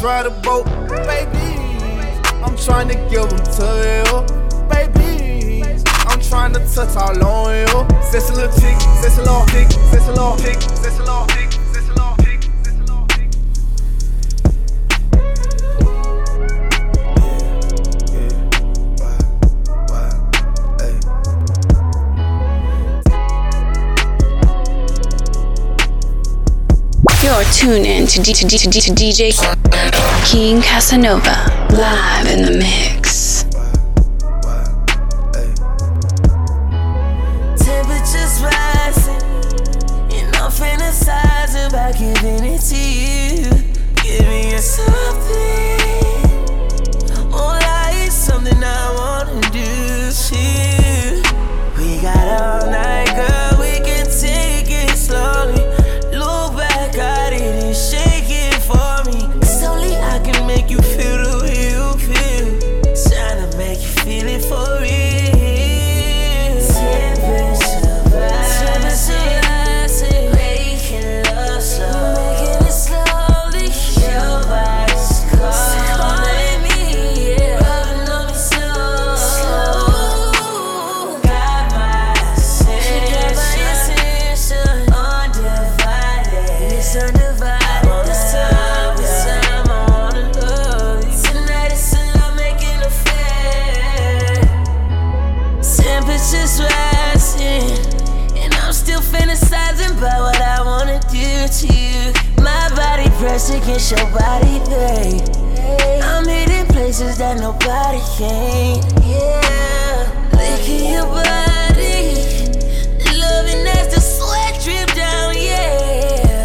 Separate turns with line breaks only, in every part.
drive the boat, baby. I'm trying to give them to you, baby. I'm trying to touch all on you. Little chick, a little chick, a little chick, a little chick.
Tune in to, D- to, D- to, D- to DJ King Casanova live in the mix.
Rising, and I'm fantasizing about giving it to you. Something, something I wanna do. you, to you. My body pressed against your body, babe. I'm hitting places that nobody can. Yeah, licking your body, loving as the sweat drip down, yeah.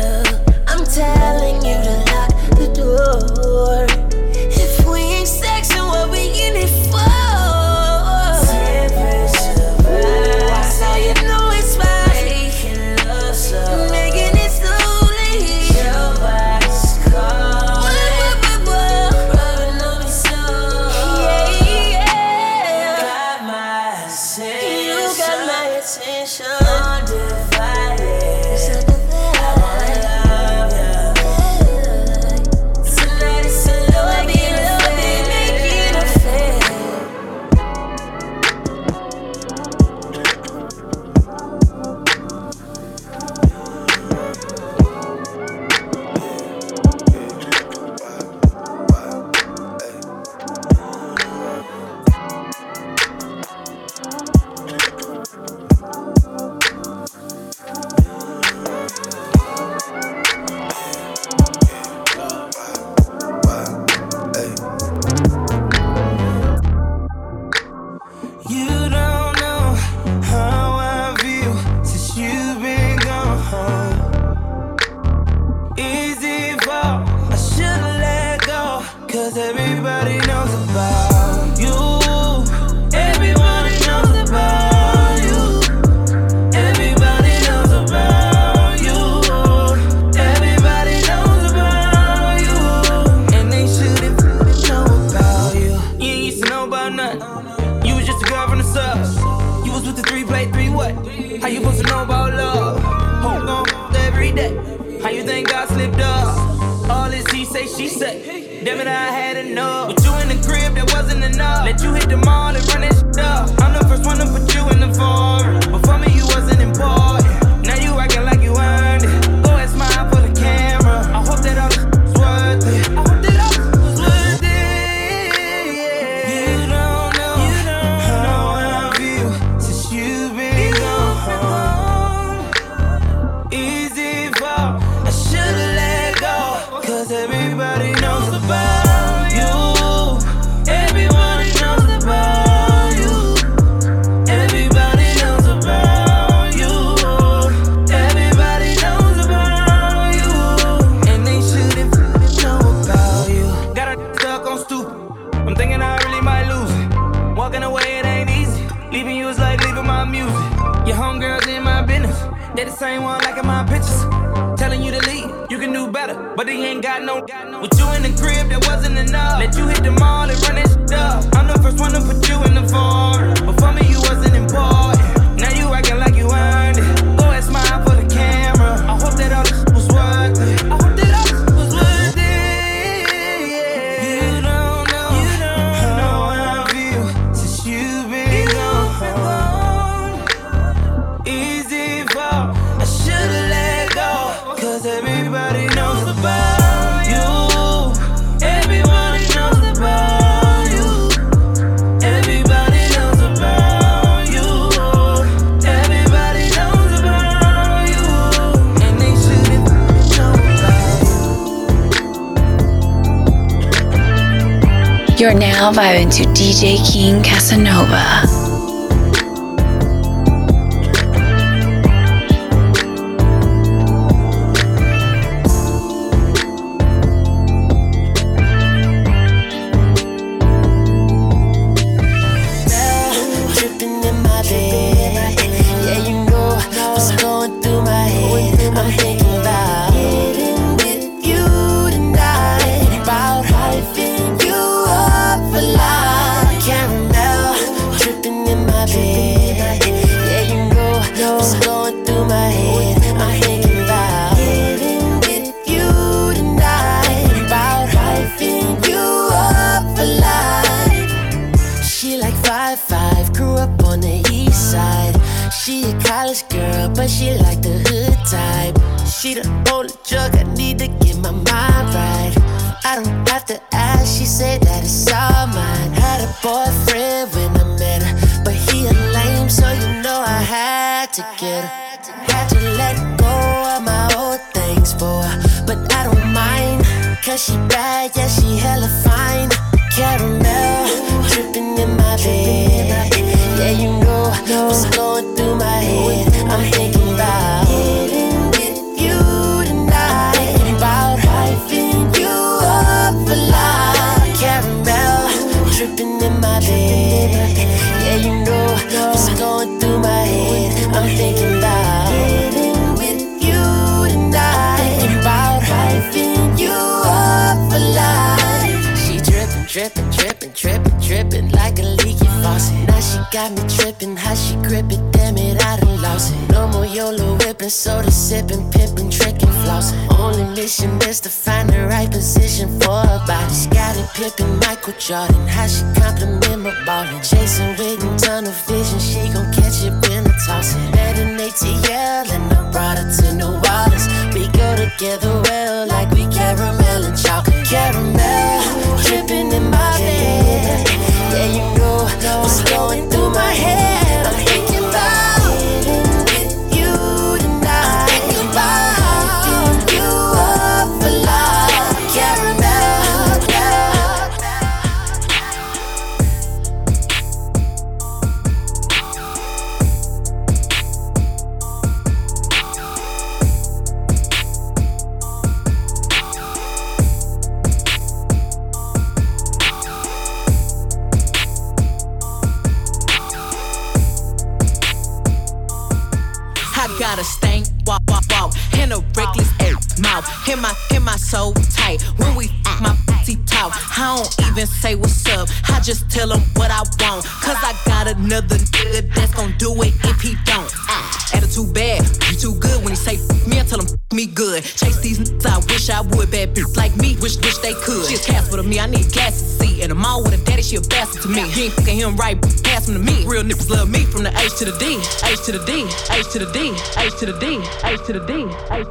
How you supposed to know about love? Hold on every day. How you think God slipped up? All this he say, she say. Damn it, I had enough. With you in the crib, that wasn't enough. Let you hit the mall and run that shit up. I'm the first one to put you in the forest. With you in the crib, that wasn't enough. Let you hit the mall and run it up. I'm the first one to put you in the fall. You're now vibing to DJ King Casanova. but she like the hood type. She the only drug I need to get my mind right. I don't have to ask, she said that it's all mine. Had a boyfriend when I met her, but he a lame, so you know I had to get her. Had to let go of my old things for her, but I don't mind. Cause she bad, yeah, she hella fine. Caramel dripping in my bed. Yeah,
you know what's going through my head.
Got me tripping, how she grip it, damn it, I done lost it. No more YOLO whipping, soda sipping, pimping, tricking, flossing. Only mission is to find the right position for her body. Scottie Pippen, Michael Jordan, how she compliment my ballin'. Chasing with tunnel vision, she gon' catch it when I toss it. Met an ATL and I brought her to New Orleans. We go together well, like we caramel
I got a stank, walk, walk, walk, and a reckless ass mouth. Hit my, hit my soul tight. When we f, my pussy talk. I don't even say what's up. I just tell him what I want. Cause I got another nigga that's gon' do it if he don't. Ah, attitude bad, you too good. When he say me, good. Chase these niggas, I wish I would. Bad bitch like me, wish, wish they could. She's Casper to me, I need glasses to see. And I'm all with a daddy, she a bastard to me. He ain't fucking him right, pass him to me. Real niggas love me from the H to the D, H to the D, H to the D, H to the D, H to the D, H